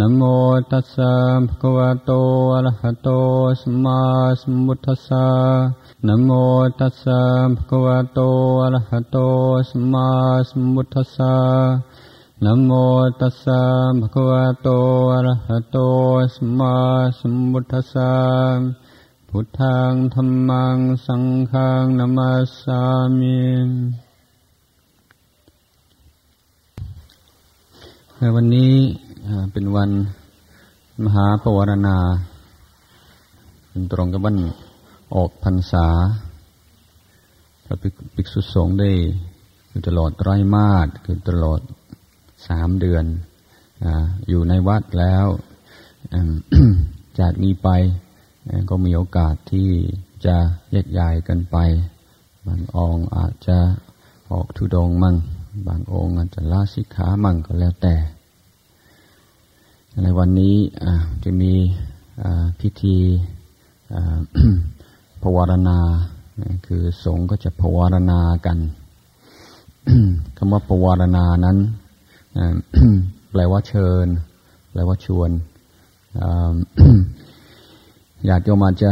นะโมตัสสะภะคะวะโต อะระหะโต สัมมาสัมพุทธัสสะนะโมตัสสะภะคะวะโต อะระหะโต สัมมาสัมพุทธัสสะนะโมตัสสะภะคะวะโต อะระหะโต สัมมาสัมพุทธัสสะพุทธังธรรมัง สังฆังนามัสสามิวันนี้ เป็นวันมหาปวารณาเป็นตรงกับวันออกพรรษา พระภิกษุสงฆ์ได้คือตลอดไตรมาสคือตลอดสามเดือนออยู่ในวัดแล้วจากนี้ไปก็มีโอกาสที่จะแยกย้ายกันไป บางองค์อาจจะออกทุดงมั่ง บางองค์อาจจะลาสิกขามั่งก็แล้วแต่ ในวันนี้จะมีพิธีภวารณา คือสงฆ์ก็จะภวารณากันคำว่าภวารณานั้นแปลว่าเชิญ แปลว่าชวน อยากโยมอาจจะ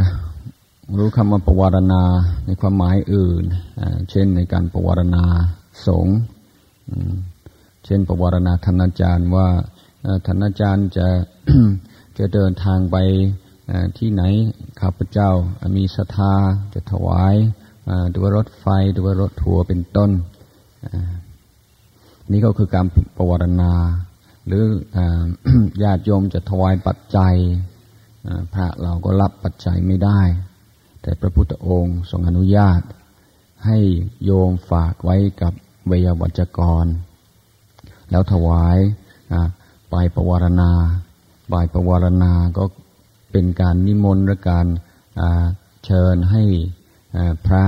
รู้คำว่าภวารณาในความหมายอื่น เช่นในการภวารณาสงฆ์เช่นภวารณาธนาจารย์ว่า ท่านอาจารย์จะจะเดินทางไปที่ไหนข้าพเจ้ามีศรัทธาจะถวายด้วยรถไฟด้วยรถทัวร์เป็นต้น นี่ก็คือการปวารณา หรือญาติโยมจะถวายปัจจัย พระเราก็รับปัจจัยไม่ได้ แต่พระพุทธองค์ทรงอนุญาต ให้โยมฝากไว้กับเวยวัจกร แล้วถวาย บายประวารณาบายประวารณาก็เป็นการนิมนต์และการเชิญให้พระ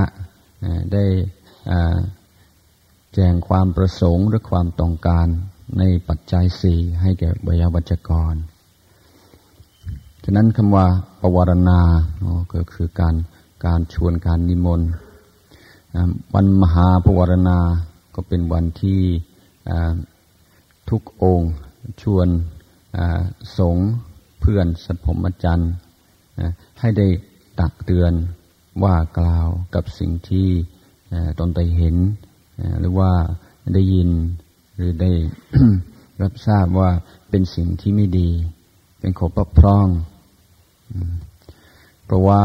ได้แจ้งความประสงค์หรือความต้องการในปัจจัยสี่ให้แก่บยาวัจกร ฉะนั้นคำว่าประวารณาก็คือการการชวนการนิมนต์วันมหาประวารณาก็เป็นวันที่ทุกองค์ ชวนสงเพื่อนสัตพมจันทร์ให้ได้ตักเตือนว่ากล่าวกับสิ่งที่ตนได้เห็น หรือว่าได้ยินหรือได้รับทราบว่าเป็นสิ่งที่ไม่ดี เป็นขบพร่อง เพราะว่า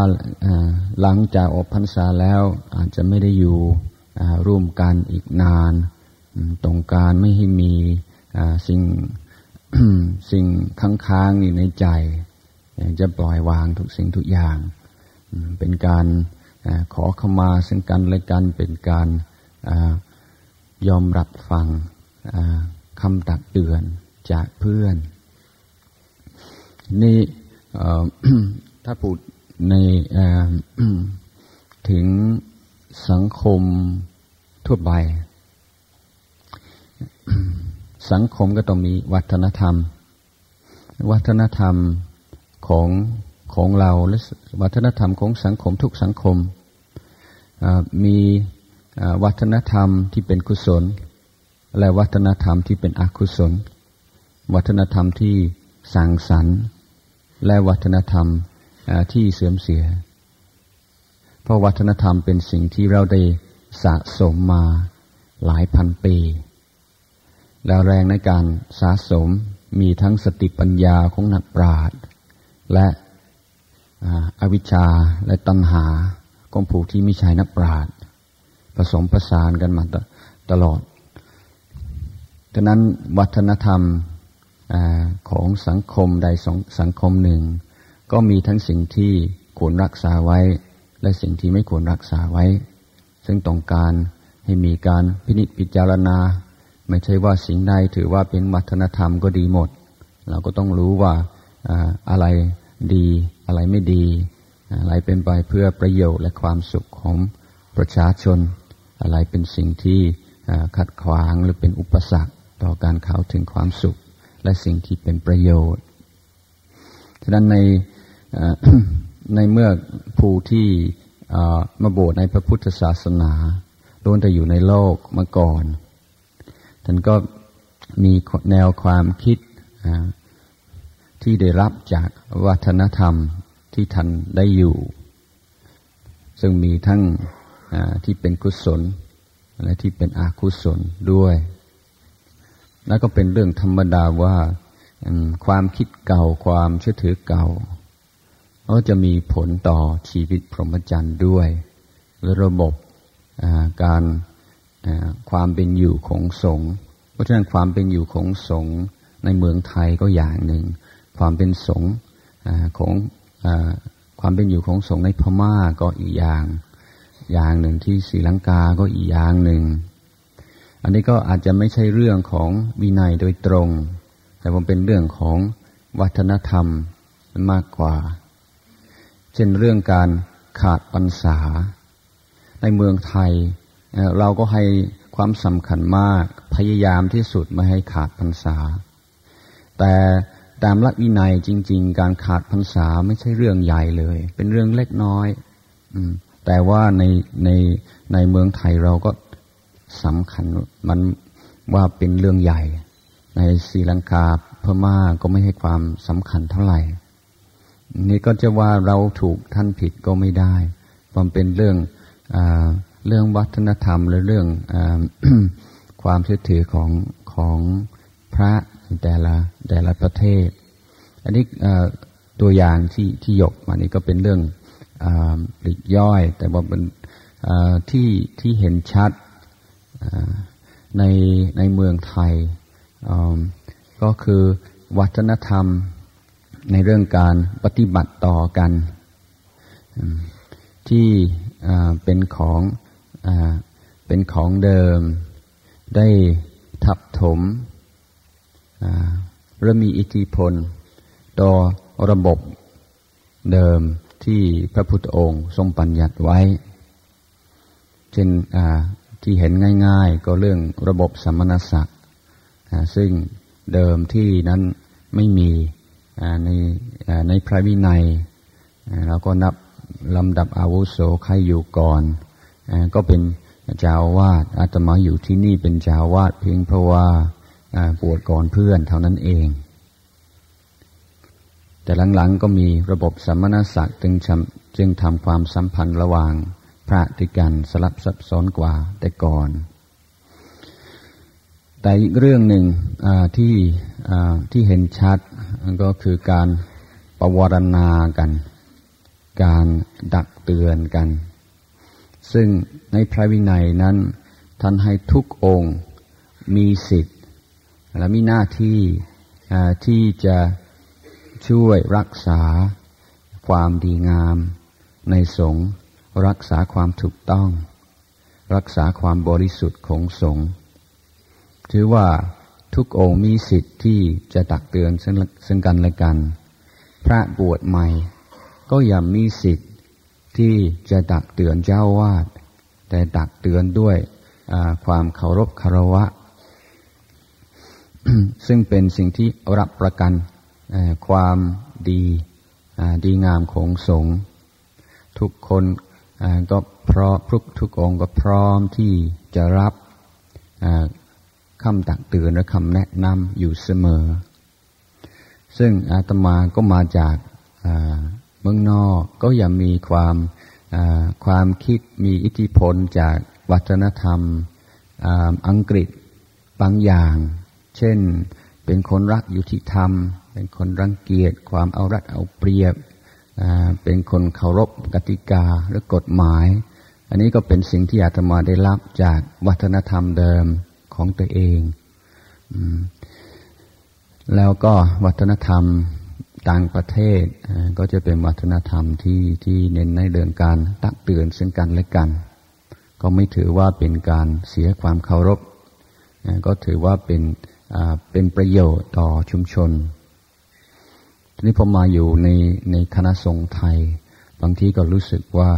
หลังจากออกพรรษาแล้วอาจจะไม่ได้อยู่ร่วมกันอีกนาน ตรงการไม่ให้มีสิ่ง สิ่งค้างๆอยู่ในใจจะปล่อยวางทุกสิ่งทุกอย่าง เป็นการขอขมาซึ่งกันและกันเป็นการยอมรับฟังคำตักเตือนจากเพื่อน นี่ถ้าพูดในถึงสังคมทั่วไป สังคมก็ต้องมีวัฒนธรรม วัฒนธรรมของของเราและวัฒนธรรมของสังคมทุกสังคมมีวัฒนธรรมที่เป็นกุศล และวัฒนธรรมที่เป็นอกุศล วัฒนธรรมที่สังสรรค์ และวัฒนธรรมที่เสื่อมเสีย เพราะวัฒนธรรมเป็นสิ่งที่เราได้สะสมมาหลายพันปี แล้วแรงในการสะสมมีทั้งสติปัญญาของนักปราชญ์และอวิชชาและตัณหาของผู้ที่ไม่ใช่นักปราชญ์ผสมประสานกันมาตลอดดังนั้นวัฒนธรรมอของสังคมใดสังคมหนึ่ง ก็มีทั้งสิ่งที่ควรรักษาไว้ และสิ่งที่ไม่ควรรักษาไว้ ซึ่งต้องการให้มีการพินิจพิจารณา ไม่ใช่ว่าสิ่งใดถือว่าเป็นวัฒนธรรมก็ดีหมด เราก็ต้องรู้ว่าอะไรดีอะไรไม่ดี อะไรเป็นไปเพื่อประโยชน์และความสุขของประชาชน อะไรเป็นสิ่งที่ขัดขวางหรือเป็นอุปสรรคต่อการเข้าถึงความสุข และสิ่งที่เป็นประโยชน์ ฉะนั้นในในเมื่อผู้ที่มาโบสถ์ในพระพุทธศาสนาล้วนแต่อยู่ในโลกมาก่อน ท่านก็มีแนวความคิดที่ได้รับจากวัฒนธรรมที่ท่านได้อยู่ ซึ่งมีทั้งที่เป็นกุศล และที่เป็นอกุศลด้วย แล้วก็เป็นเรื่องธรรมดาว่าความคิดเก่าความเชื่อถือเก่าก็จะมีผลต่อชีวิตพรหมจรรย์ด้วย และระบบการ ความเป็นอยู่ของสงฆ์เพราะฉะนั้นความเป็นอยู่ของสงฆ์ในเมืองไทยก็อย่างหนึ่ง ความเป็นสงฆ์ของความเป็นอยู่ของสงฆ์ในพม่าก็อีกอย่าง อย่างหนึ่งที่ศรีลังกาก็อีกอย่างหนึ่ง อันนี้ก็อาจจะไม่ใช่เรื่องของวินัยโดยตรง แต่มันเป็นเรื่องของวัฒนธรรมมากกว่า เช่นเรื่องการขาดปัญษา ในเมืองไทย เราก็ให้ความสำคัญมากพยายามที่สุดไม่ให้ขาดพรรษา แต่ตามลักวินัยจริง ๆ การขาดพรรษาไม่ใช่เรื่องใหญ่เลย เป็นเรื่องเล็กน้อยแต่ว่าในในในเมืองไทยเราก็สำคัญมันว่าเป็นเรื่องใหญ่ ในศรีลังกาพม่าก็ไม่ให้ความสำคัญเท่าไหร่ นี่ก็จะว่าเราถูกท่านผิดก็ไม่ได้มันเป็นเรื่องอ เรื่องวัฒนธรรมหรือเรื่องอความเชื่อถือของของพระแต่ละแต่ละประเทศ อันนี้ตัวอย่างที่ที่ยกมานี่ก็เป็นเรื่องปลีกย่อย แต่ว่าเป็นที่ที่เห็นชัดในในเมืองไทยก็คือวัฒนธรรมในเรื่องการปฏิบัติต่อกันที่เป็นของ เป็นของเดิม ได้ทับถมและมีอิทธิพล ต่อระบบเดิมที่พระพุทธองค์ทรงปัญญัติไว้ เช่นที่เห็นง่าย ๆ ก็เรื่องระบบสมณศักดิ์ซึ่งเดิมที่นั้นไม่มีในในพระวินัยเราก็นับลำดับอาวุโสใครอยู่ก่อน ก็เป็นเจ้าวาดอาตมาอยู่ที่นี่เป็นเจ้าวาดเพียงเพราะว่าปวดก่อนเพื่อนเท่านั้นเอง แต่หลังๆก็มีระบบสมณศักดิ์จึงจึงทำความสัมพันธ์ระหว่างพระด้วยกันสลับซับซ้อนกว่าแต่ก่อน แต่อีกเรื่องหนึ่งที่ที่เห็นชัดก็คือการประวรณากัน การดักเตือนกัน ซึ่งในพระวินัยนั้น ท่านให้ทุกองค์มีสิทธิ์ และมีหน้าที่ที่จะช่วยรักษาความดีงาม ในสงฆ์รักษาความถูกต้อง รักษาความบริสุทธิ์ของสงฆ์ถือว่าทุกองค์มีสิทธิ์ที่จะตักเตือนซึ่งกันและกัน พระบวชใหม่ ก็ย่ามีสิทธิ์ ที่จะตักเตือนเจ้าวาด แต่ตักเตือนด้วยความเคารพคารวะ ซึ่งเป็นสิ่งที่รับประกันความดีดีงามของสงฆ์ทุกคนก็พร้อมทุกองค์ก็พร้อมที่จะรับคำตักเตือนและคำแนะนำอยู่เสมอ ซึ่งอาตมาก็มาจาก เมืองนอกก็อย่ามีความความคิดมีอิทธิพลจากวัฒนธรรมอังกฤษบางอย่าง เช่น เป็นคนรักยู่ที่ธรรม เป็นคนรังเกียจความเอารัดเอาเปรียบ เป็นคนเคารพกติกาหรือกฎหมาย อันนี้ก็เป็นสิ่งที่อาตมาได้รับจากวัฒนธรรมเดิมของตัวเอง แล้วก็วัฒนธรรม ต่างประเทศก็จะเป็นวัฒนธรรมที่ที่เน้นในเรื่องการตักเตือนซึ่งกันและกัน ก็ไม่ถือว่าเป็นการเสียความเคารพ ก็ถือว่าเป็นเป็นประโยชน์ต่อชุมชน ทีนี้พอมาอยู่ในในคณะสงฆ์ไทย บางทีก็รู้สึกว่า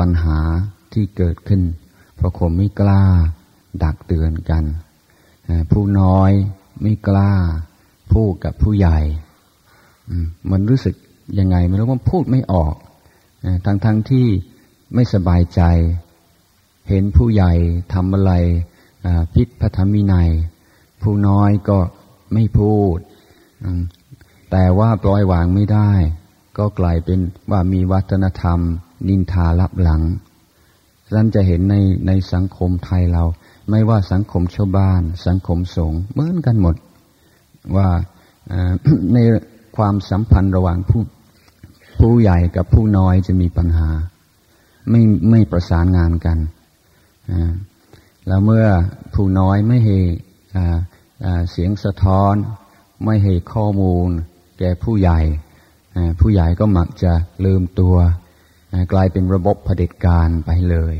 ปัญหาที่เกิดขึ้น เพราะคนไม่กล้าดักเตือนกัน ผู้น้อยไม่กล้าพูดกับผู้ใหญ่ มันรู้สึกยังไงไม่รู้ว่าพูดไม่ออกทั้งทั้งที่ไม่สบายใจ เห็นผู้ใหญ่ทำอะไรพิษพระธรรมินัย ผู้น้อยก็ไม่พูด แต่ว่าปล่อยวางไม่ได้ ก็กลายเป็นว่ามีวัฒนธรรม นินทาลับหลังท่านจะเห็นในในสังคมไทยเรา ไม่ว่าสังคมชาวบ้าน สังคมสงฆ์เหมือนกันหมด ว่าใน ความสัมพันธ์ระหว่างผู้ผู้ใหญ่กับผู้น้อยจะมีปัญหา ไม่ไม่ประสานงานกัน แล้วเมื่อผู้น้อยไม่ให้เสียงสะท้อน ไม่ให้ข้อมูล แก่ผู้ใหญ่ ผู้ใหญ่ก็มักจะลืมตัว กลายเป็นระบบเผด็จการไปเลย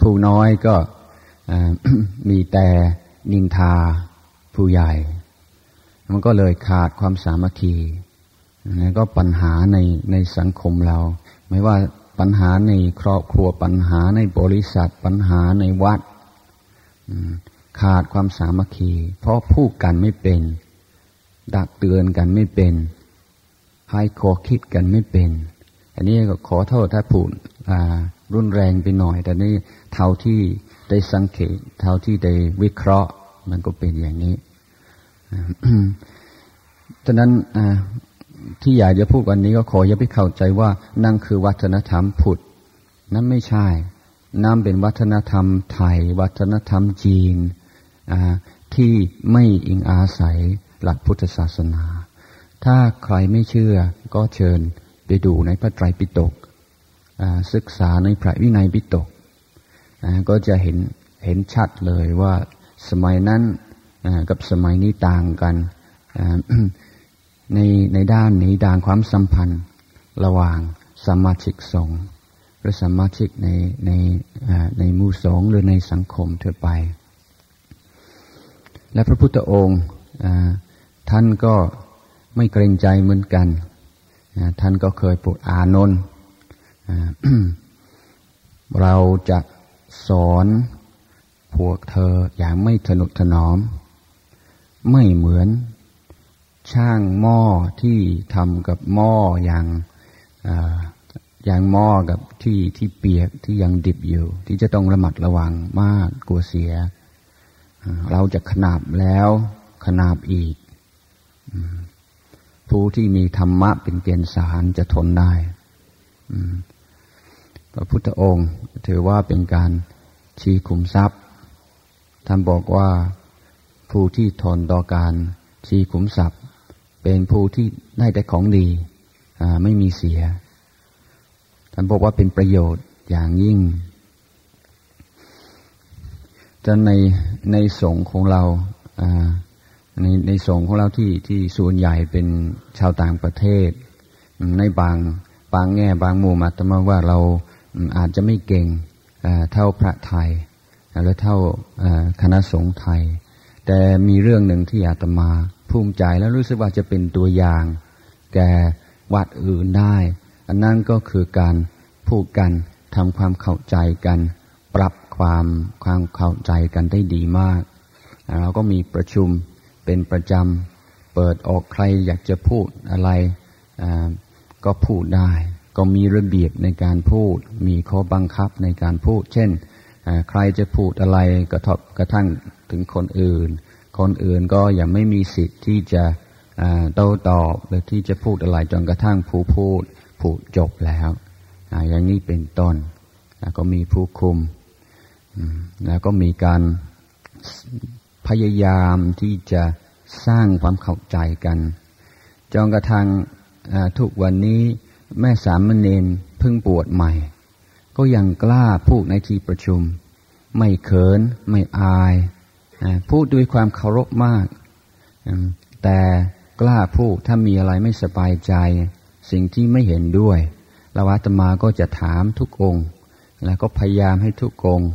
ผู้น้อยก็มีแต่นินทาผู้ใหญ่ มันก็เลยขาดความสามัคคีแล้วก็ปัญหาในในสังคมเรา ไม่ว่าปัญหาในครอบครัวปัญหาในบริษัทปัญหาในวัด ขาดความสามัคคี เพราะพูดกันไม่เป็น ดักเตือนกันไม่เป็นให้ขอคิดกันไม่เป็น อันนี้ก็ขอโทษถ้าพูดรุนแรงไปหน่อย แต่นี่เท่าที่ได้สังเกต เท่าที่ได้วิเคราะห์ มันก็เป็นอย่างนี้ ฉะนั้นที่อยากจะพูดวันนี้ก็ขออย่าไปเข้าใจว่านั่นคือวัฒนธรรมพุทธนั่นไม่ใช่ นั่นเป็นวัฒนธรรมไทย วัฒนธรรมจีนที่ไม่อิงอาศัยหลักพุทธศาสนา ถ้าใครไม่เชื่อก็เชิญไปดูในพระไตรปิฎกศึกษาในพระวินัยปิฎกก็จะเห็นเห็นชัดเลยว่าสมัยนั้น กับสมัยนี้ต่างกันในในด้านนี้ด้านความสัมพันธ์ระหว่างสมาชิกสงฆ์หรือสมาชิกในในในมู่สงฆ์หรือในสังคมทั่วไป และพระพุทธองค์ท่านก็ไม่เกรงใจเหมือนกัน ท่านก็เคยพูดอานนท์เราจะสอนพวกเธออย่างไม่ทนุถนอม ไม่เหมือนช่างหม้อที่ทำกับหม้ออย่างอย่างหม้อกับที่ที่เปียกที่ยังดิบอยู่ ที่จะต้องระมัดระวังมากกลัวเสีย เราจะขนาบแล้วขนาบอีก ผู้ที่มีธรรมะเป็นเกณฑ์สารจะทนได้พระพุทธองค์ถือว่าเป็นการชี้ขุมทรัพย์ ท่านบอกว่า ผู้ที่ทนต่อการชี้ขุมทรัพย์ เป็นผู้ที่ได้แต่ของดีไม่มีเสีย ท่านบอกว่าเป็นประโยชน์อย่างยิ่งจะในในสงของเราในในสงของเราที่ที่ส่วนใหญ่เป็นชาวต่างประเทศ ในบางบางแง่บางมุมอาตมาว่าเราอาจจะไม่เก่งเท่าพระไทยหรือเท่าคณะสงฆ์ไทย แต่มีเรื่องหนึ่งที่อาตมาภูมิใจแล้วรู้สึกว่าจะเป็นตัวอย่าง แก่วัดอื่นได้ อันนั้นก็คือการพูดกันทำความเข้าใจกัน ปรับความความเข้าใจกันได้ดีมาก เราก็มีประชุมเป็นประจำ เปิดออกใครอยากจะพูดอะไรก็พูดได้ ก็มีระเบียบในการพูด มีข้อบังคับในการพูด เช่น ใครจะพูดอะไรกระทบกระทั่ง ถึงคนอื่น คนอื่นก็ยังไม่มีสิทธิ์ที่จะโต้ตอบหรือที่จะพูดอะไรจนกระทั่งผู้พูดพูดจบแล้วอย่างนี้เป็นต้นแล้วก็มีผู้คุมแล้วก็มีการพยายามที่จะสร้างความเข้าใจกันจนกระทั่งทุกวันนี้แม่สามเณรเพิ่งปวดใหม่ ก็ยังกล้าพูดในที่ประชุม ไม่เขินไม่อาย พูดด้วยความเคารพมาก แต่กล้าพูดถ้ามีอะไรไม่สบายใจ สิ่งที่ไม่เห็นด้วยลาวัตมาก็จะถามทุกองค์ แล้วก็พยายามให้ทุกองค์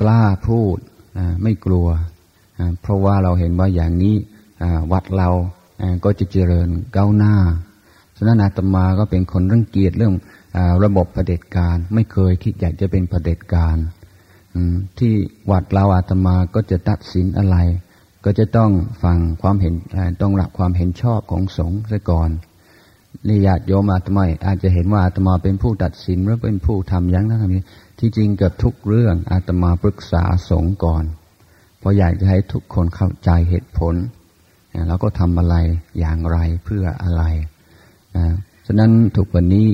กล้าพูดไม่กลัว เพราะว่าเราเห็นว่าอย่างนี้วัดเราก็จะเจริญก้าวหน้าฉะนั้นอาตมาก็เป็นคนรังเกียจเรื่องระบบเผด็จการ ไม่เคยคิดอยากจะเป็นเผด็จการ ที่วัดเราอาตมาก็จะตัดสินอะไร ก็จะต้องฟังความเห็นต้องรับความเห็นชอบของสงฆ์ซะก่อนนี่ญาติโยมอาตมาอาจจะเห็นว่าอาตมาเป็นผู้ตัดสินหรือเป็นผู้ทำยั้งนั้นทำนี้ที่จริงเกือบทุกเรื่องอาตมาปรึกษาสงฆ์ก่อน เพราะอยากจะให้ทุกคนเข้าใจเหตุผลเราก็ทำอะไรอย่างไรเพื่ออะไรฉะนั้นทุกวันนี้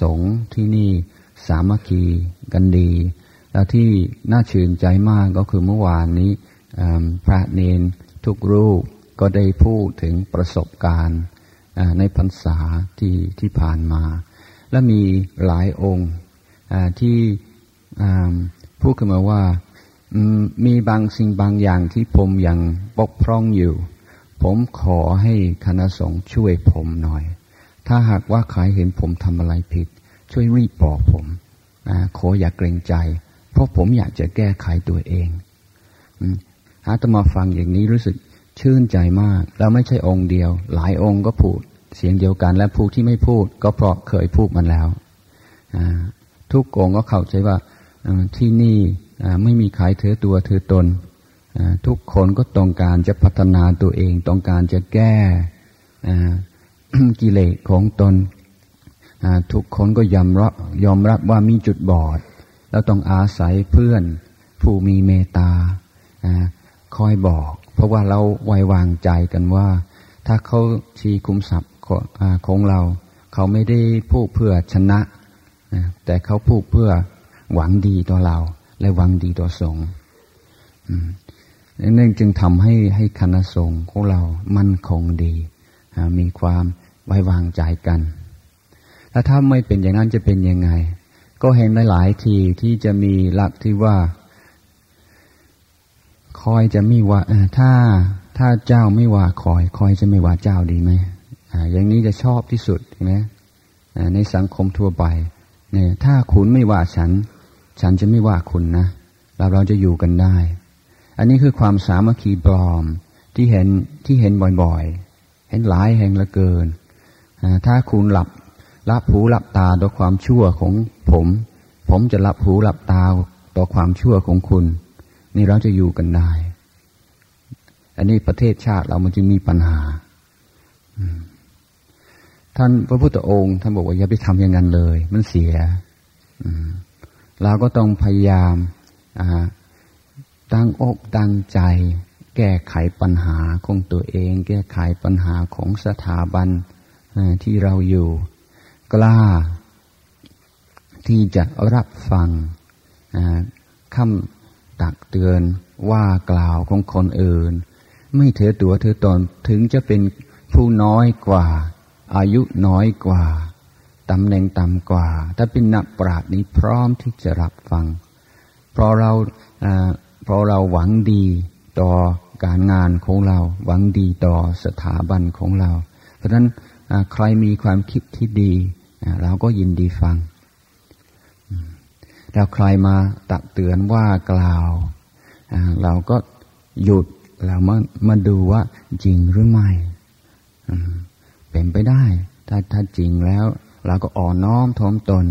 สงฆ์ที่นี่สามัคคีกันดี ที่น่าชื่นใจมากก็คือเมื่อวานนี้พระเนนทุกรูปก็ได้พูดถึงประสบการณ์ในพรรษาที่ที่ผ่านมา และมีหลายองค์ที่พูดขึ้นมาว่ามีบางสิ่งบางอย่างที่ผมยังปกพร่องอยู่ ผมขอให้คณะสงฆ์ช่วยผมหน่อย ถ้าหากว่าใครเห็นผมทำอะไรผิด ช่วยรีบบอกผมขออย่าเกรงใจ เพราะผมอยากจะแก้ไขตัวเองอาตมาฟังอย่างนี้รู้สึกชื่นใจมาก แล้วไม่ใช่องค์เดียว หลายองค์ก็พูด เสียงเดียวกันและผู้ที่ไม่พูด ก็เพราะเคยพูดมันแล้ว ทุกองค์ก็เข้าใจว่าที่นี่ไม่มีใครเถือตัวถือตน ทุกคนก็ต้องการจะพัฒนาตัวเอง ต้องการจะแก้กิเลสของตน ทุกคนก็ยอมรับยอมรับว่ามีจุดบอด แล้วต้องอาศัยเพื่อนผู้มีเมตตาคอยบอก เพราะว่าเราไว้วางใจกันว่า ถ้าเขาชี้คุมทรัพย์ของเรา เขาไม่ได้พูดเพื่อชนะ แต่เขาพูดเพื่อหวังดีต่อเรา และหวังดีต่อสงฆ์นั่นจึงทำให้ให้คณะสงฆ์ของเรามั่นคงดี มีความไว้วางใจกัน แล้วถ้าไม่เป็นอย่างนั้นจะเป็นยังไง ก็เห็นหลายๆทีที่จะมีหลักที่ว่า คอยจะไม่ว่าถ้าถ้าเจ้าไม่ว่าคอย คอยจะไม่ว่าเจ้าดีไหมอย่างนี้จะชอบที่สุดใช่ไหมในสังคมทั่วไปเนี่ยถ้าคุณไม่ว่าฉัน ฉันจะไม่ว่าคุณนะเราเราจะอยู่กันได้ อันนี้คือความสามัคคีปลอมที่เห็นที่เห็นบ่อยๆ เห็นหลายแห่งละเกิน ถ้าคุณหลับ รับหูหลับตาต่อความชั่วของผม ผมจะรับหูหลับตาต่อความชั่วของคุณ นี่เราจะอยู่กันได้ อันนี้ประเทศชาติเรามันจึงมีปัญหาท่านพระพุทธองค์ท่านบอกว่าอย่าไปทำอย่างนั้นเลย มันเสียเราก็ต้องพยายามตั้งอกตั้งใจ แก้ไขปัญหาของตัวเอง แก้ไขปัญหาของสถาบันที่เราอยู่ กล้า ที่จะรับฟังคำตักเตือนว่ากล่าวของคนอื่น ไม่เถือตัวเถือตนถึงจะเป็นผู้น้อยกว่า อายุน้อยกว่าตำแหน่งต่ำกว่า ถ้าเป็นนักปราชญ์นี้พร้อมที่จะรับฟัง เพราะเราเพราะเราหวังดีต่อการงานของเรา หวังดีต่อสถาบันของเรา เพราะฉะนั้นใครมีความคิดที่ดี เราก็ยินดีฟัง เราใครมาตักเตือนว่ากล่าว เราก็หยุดเรามามาดูว่าจริงหรือไม่เป็นไปได้ ถ้าถ้าจริงแล้ว เราก็อ่อนน้อมถ่อมตน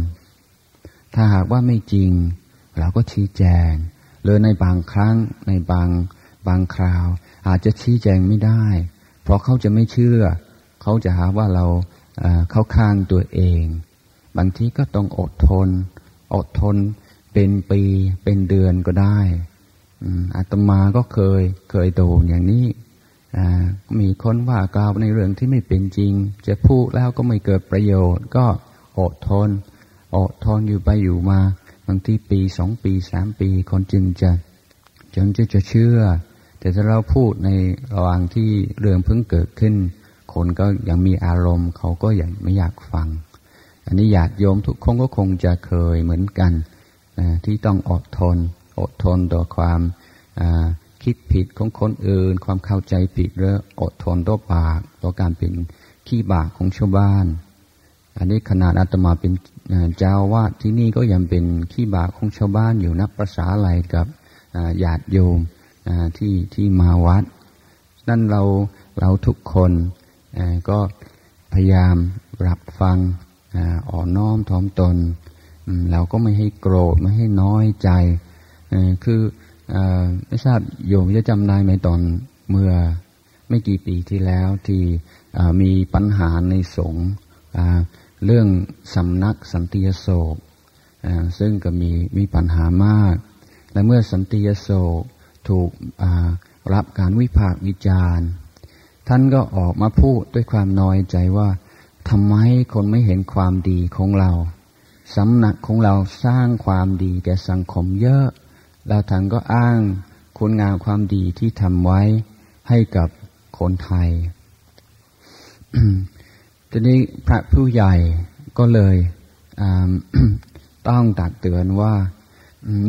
ถ้าหากว่าไม่จริง เราก็ชี้แจงเลยในบางครั้งในบางบางคราว อาจจะชี้แจงไม่ได้ เพราะเขาจะไม่เชื่อ เขาจะหาว่าเรา เข้าข้างตัวเอง บางทีก็ต้องอดทน อดทนเป็นปีเป็นเดือนก็ได้อาตมาก็เคยเคยโดนอย่างนี้มีคนว่ากล่าวในเรื่องที่ไม่เป็นจริง จะพูดแล้วก็ไม่เกิดประโยชน์ ก็อดทน อดทนอยู่ไปอยู่มา บางทีปีสองปีสามปีคนจึงจะจึงจะจะเชื่อ แต่ถ้าเราพูดในระหว่างที่เรื่องเพิ่งเกิดขึ้น คนก็ยังมีอารมณ์เขาก็ยังไม่อยากฟัง อันนี้ญาติโยมทุกคนก็คงจะเคยเหมือนกันที่ต้องอดทน อดทนต่อความคิดผิดของคนอื่น ความเข้าใจผิดหรืออดทนต่อบากต่อการเป็นขี้บากของชาวบ้าน อันนี้ขนาดอาตมาเป็นเจ้าวาดที่นี่ก็ยังเป็นขี้บากของชาวบ้านอยู่นับประษาอะไรกับญาติโยมที่ที่มาวัดนั่นเราเราทุกคน ก็พยายามรับฟังอ่อนน้อมถ่อมตน เราก็ไม่ให้โกรธไม่ให้น้อยใจ คือไม่ทราบโยมจะจำได้ไหมตอนเมื่อไม่กี่ปีที่แล้วที่มีปัญหาในสงฆ์เรื่องสำนักสันติโศกซึ่งก็มีมีปัญหามาก และเมื่อสันติโศกถูกรับการวิพากษ์วิจารณ์ ท่านก็ออกมาพูดด้วยความน้อยใจว่าทำไมคนไม่เห็นความดีของเราสำนักของเราสร้างความดีแก่สังคมเยอะ แล้วท่านก็อ้างคุณงามความดีที่ทำไว้ให้กับคนไทย ทีนี้พระผู้ใหญ่ก็เลยต้องตักเตือนว่า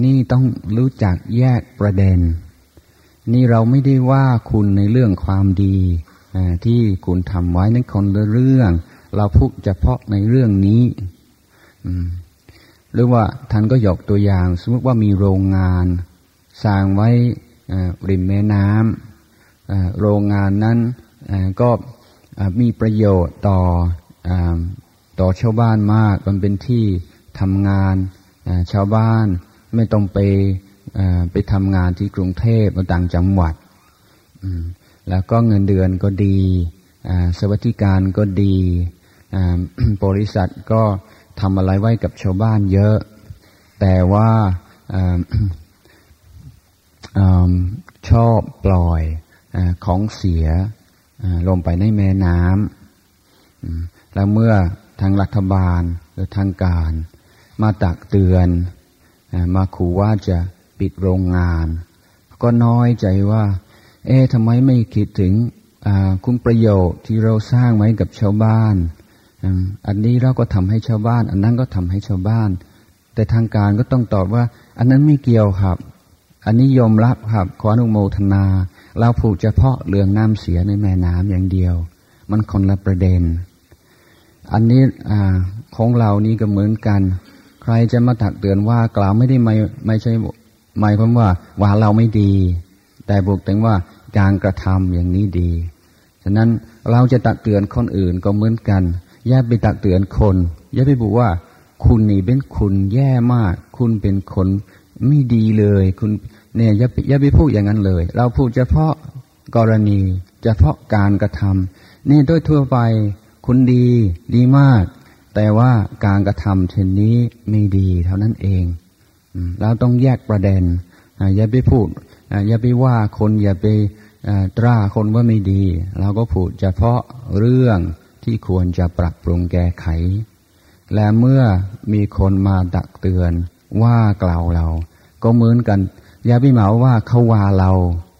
นี่ต้องรู้จักแยกประเด็น นี่เราไม่ได้ว่าคุณในเรื่องความดี ที่คุณทำไว้นั้นคนละเรื่อง เราพูดเฉพาะในเรื่องนี้หรือว่าท่านก็ยกตัวอย่าง สมมติว่ามีโรงงานสร้างไว้ริมแม่น้ำโรงงานนั้นก็มีประโยชน์ต่อต่อชาวบ้านมาก มันเป็นที่ทำงานชาวบ้านไม่ต้องไปไปทำงานที่กรุงเทพมาต่างจังหวัด แล้วก็เงินเดือนก็ดีสวัสดิการก็ดีบริษัทก็ทำอะไรไว้กับชาวบ้านเยอะ แต่ว่าชอบปล่อยอของเสียลงไปในแม่น้ำแล้วเมื่อทางรัฐบาลหรือทางการ มาตักเตือนมาขู่ว่าจะปิดโรงงาน ก็น้อยใจว่า เอ๊ะทำไมไม่คิดถึงคุณประโยชน์ที่เราสร้างไว้กับชาวบ้าน อันนี้เราก็ทำให้ชาวบ้าน อันนั้นก็ทำให้ชาวบ้าน แต่ทางการก็ต้องตอบว่า อันนั้นไม่เกี่ยวครับ อันนี้ยอมรับครับขออนุโมทนา เราผูกเฉพาะเรื่องน้ำเสียในแม่น้ำอย่างเดียว มันคนละประเด็น อันนี้อของเรานี้ก็เหมือนกัน ใครจะมาตักเตือนว่ากล่าวไม่ได้ไม่ไม่ใช่หมายความว่าว่าเราไม่ดี แต่บอกถึงว่า การกระทำอย่างนี้ดี ฉะนั้นเราจะตักเตือนคนอื่นก็เหมือนกันอย่าไปตักเตือนคนอย่าไปบอกว่าคุณนี่เป็นคุณแย่มาก คุณเป็นคนไม่ดีเลย คุณเนี่ยอย่าอย่าไปพูดอย่างนั้นเลย เราพูดเฉพาะกรณี เฉพาะการกระทำนี่โดยทั่วไป คุณดีดีมาก แต่ว่าการกระทำเช่นนี้ไม่ดีเท่านั้นเอง เราต้องแยกประเด็น อย่าไปพูดอย่าไปว่าคนอย่าไปตราคนว่าไม่ดี เราก็พูดเฉพาะเรื่องที่ควรจะปรับปรุงแก้ไข และเมื่อมีคนมาตักเตือนว่ากล่าวเรา ก็เหมือนกัน อย่าไปเหมาว่าเขาว่าเรา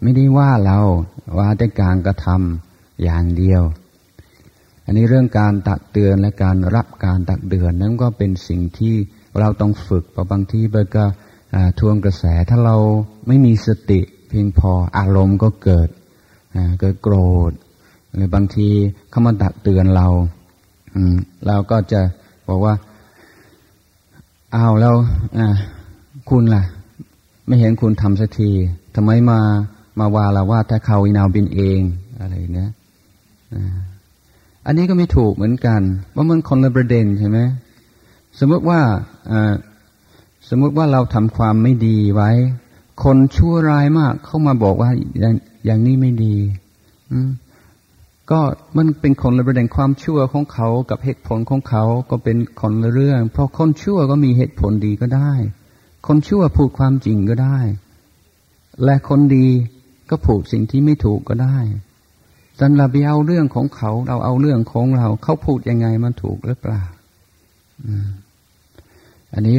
ไม่ได้ว่าเราว่าแต่การกระทำอย่างเดียว อันนี้เรื่องการตักเตือนและการรับการตักเตือนนั้นก็เป็นสิ่งที่เราต้องฝึกเพราะบางทีเบก็ ทวงกระแสถ้าเราไม่มีสติเพียงพออารมณ์ก็เกิดเกิดโกรธหรือบางทีเขามาตักเตือนเราเราก็จะบอกว่าอ้าวแล้วคุณล่ะ ไม่เห็นคุณทำสักทีทำไมมามาว่าเราว่าถ้าเขาอินาวบินเองอะไรเนี้ยอันนี้ก็ไม่ถูกเหมือนกันว่ามันคนละประเด็นใช่ไหมสมมติว่า สมมติว่าเราทำความไม่ดีไว้ คนชั่วร้ายมากเข้ามาบอกว่าอย่างอย่างนี้ไม่ดีอืก็มันเป็นคนละประเด็นความชั่วของเขากับเหตุผลของเขาก็เป็นคนละเรื่อง เพราะคนชั่วก็มีเหตุผลดีก็ได้ คนชั่วพูดความจริงก็ได้ และคนดีก็พูดสิ่งที่ไม่ถูกก็ได้จันเราไปเอาเรื่องของเขา เราเอาเรื่องของเรา เขาพูดยังไงมันถูกหรือเปล่าอั อันนี้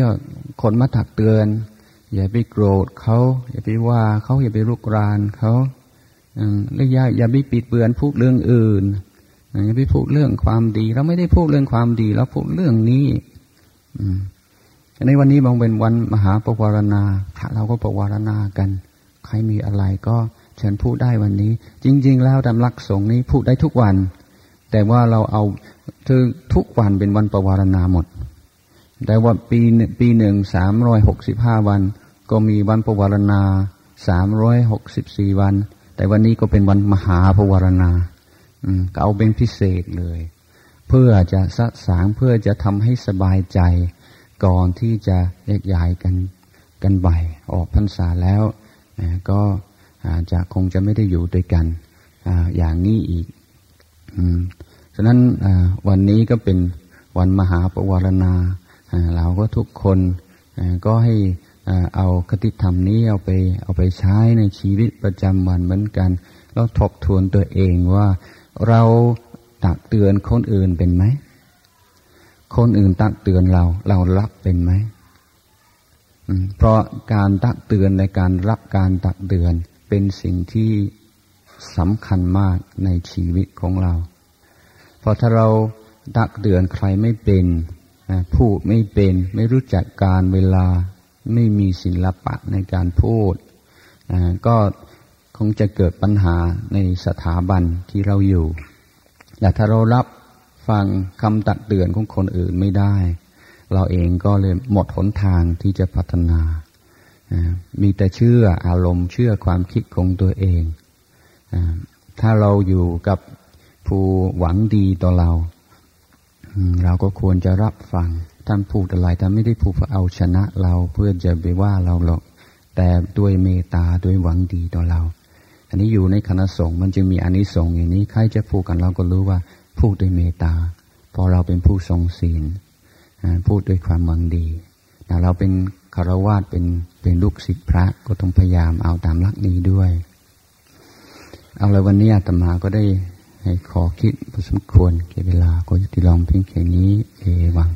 คนมาถักเตือน อย่าไปโกรธเขาอย่าไปว่าเขาอย่าไปรุกรานเขาแล้วอย่าอย่าไปปิดเบือนพูดเรื่องอื่นอย่าไปพูดเรื่องความดี เราไม่ได้พูดเรื่องความดีเราพูดเรื่องนี้ในวันนี้บางเป็นวันมหาปวารณาพระเราก็ปวารณากัน ใครมีอะไรก็เชิญพูดได้วันนี้ จริง ๆ แล้วตามลักสงนี้พูดได้ทุกวัน แต่ว่าเราเอาทุกวันเป็นวันปวารณาหมด แต่ว่าปีปีหนึ่งสามร้อยหกสิบห้าวัน ก็มีวันปวารณาสามร้อยหกสิบสี่วัน แต่วันนี้ก็เป็นวันมหาภวารณาก็เอาเป็นพิเศษเลย เพื่อจะสะสางเพื่อจะทำให้สบายใจ ก่อนที่จะแยกย้ายกันกันใบออกพรรษาแล้วก็จะคงจะไม่ได้อยู่ด้วยกันออย่างนี้อีกฉะนั้นวันนี้ก็เป็นวันมหาปวารณา เราก็ทุกคนก็ให้เอาคติธรรมนี้เอาไปเอาไปใช้ในชีวิตประจำวันเหมือนกัน เราทบทวนตัวเองว่าเราตักเตือนคนอื่นเป็นไหม คนอื่นตักเตือนเราเรารับเป็นไหมเพราะการตักเตือนในการรับการตักเตือนเป็นสิ่งที่สำคัญมากในชีวิตของเรา เพราะถ้าเราตักเตือนใครไม่เป็น พูดไม่เป็นไม่รู้จักการเวลาไม่มีศิลปะในการพูด ก็คงจะเกิดปัญหาในสถาบันที่เราอยู่ แต่ถ้าเรารับฟังคำตักเตือนของคนอื่นไม่ได้ เราเองก็เลยหมดหนทางที่จะพัฒนา มีแต่เชื่ออารมณ์เชื่อความคิดของตัวเอง ถ้าเราอยู่กับผู้หวังดีต่อเรา เราก็ควรจะรับฟัง ท่านพูดอะไรท่านไม่ได้พูดเพื่อเอาชนะเราเพื่อจะไปว่าเราหรอก แต่ด้วยเมตตาด้วยหวังดีต่อเรา อันนี้อยู่ในคณะสงฆ์มันจึงมีอานิสงส์อย่างนี้ ใครจะพูดกันเราก็รู้ว่าพูดด้วยเมตตา พอเราเป็นผู้ทรงศีลพูดด้วยความหวังดีแต่เราเป็นคารวาสเป็นเป็นลูกศิษย์พระก็ต้องพยายามเอาตามหลักนี้ด้วย เอาเลยวันนี้อาตมาก็ได้ ให้ขอคิดพอสมควรเก็บเวลาก็จะติลองเพียงแค่นี้เอวัง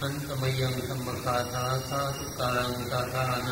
อันตมยังธรรมคาถาสาธุการังตาตาน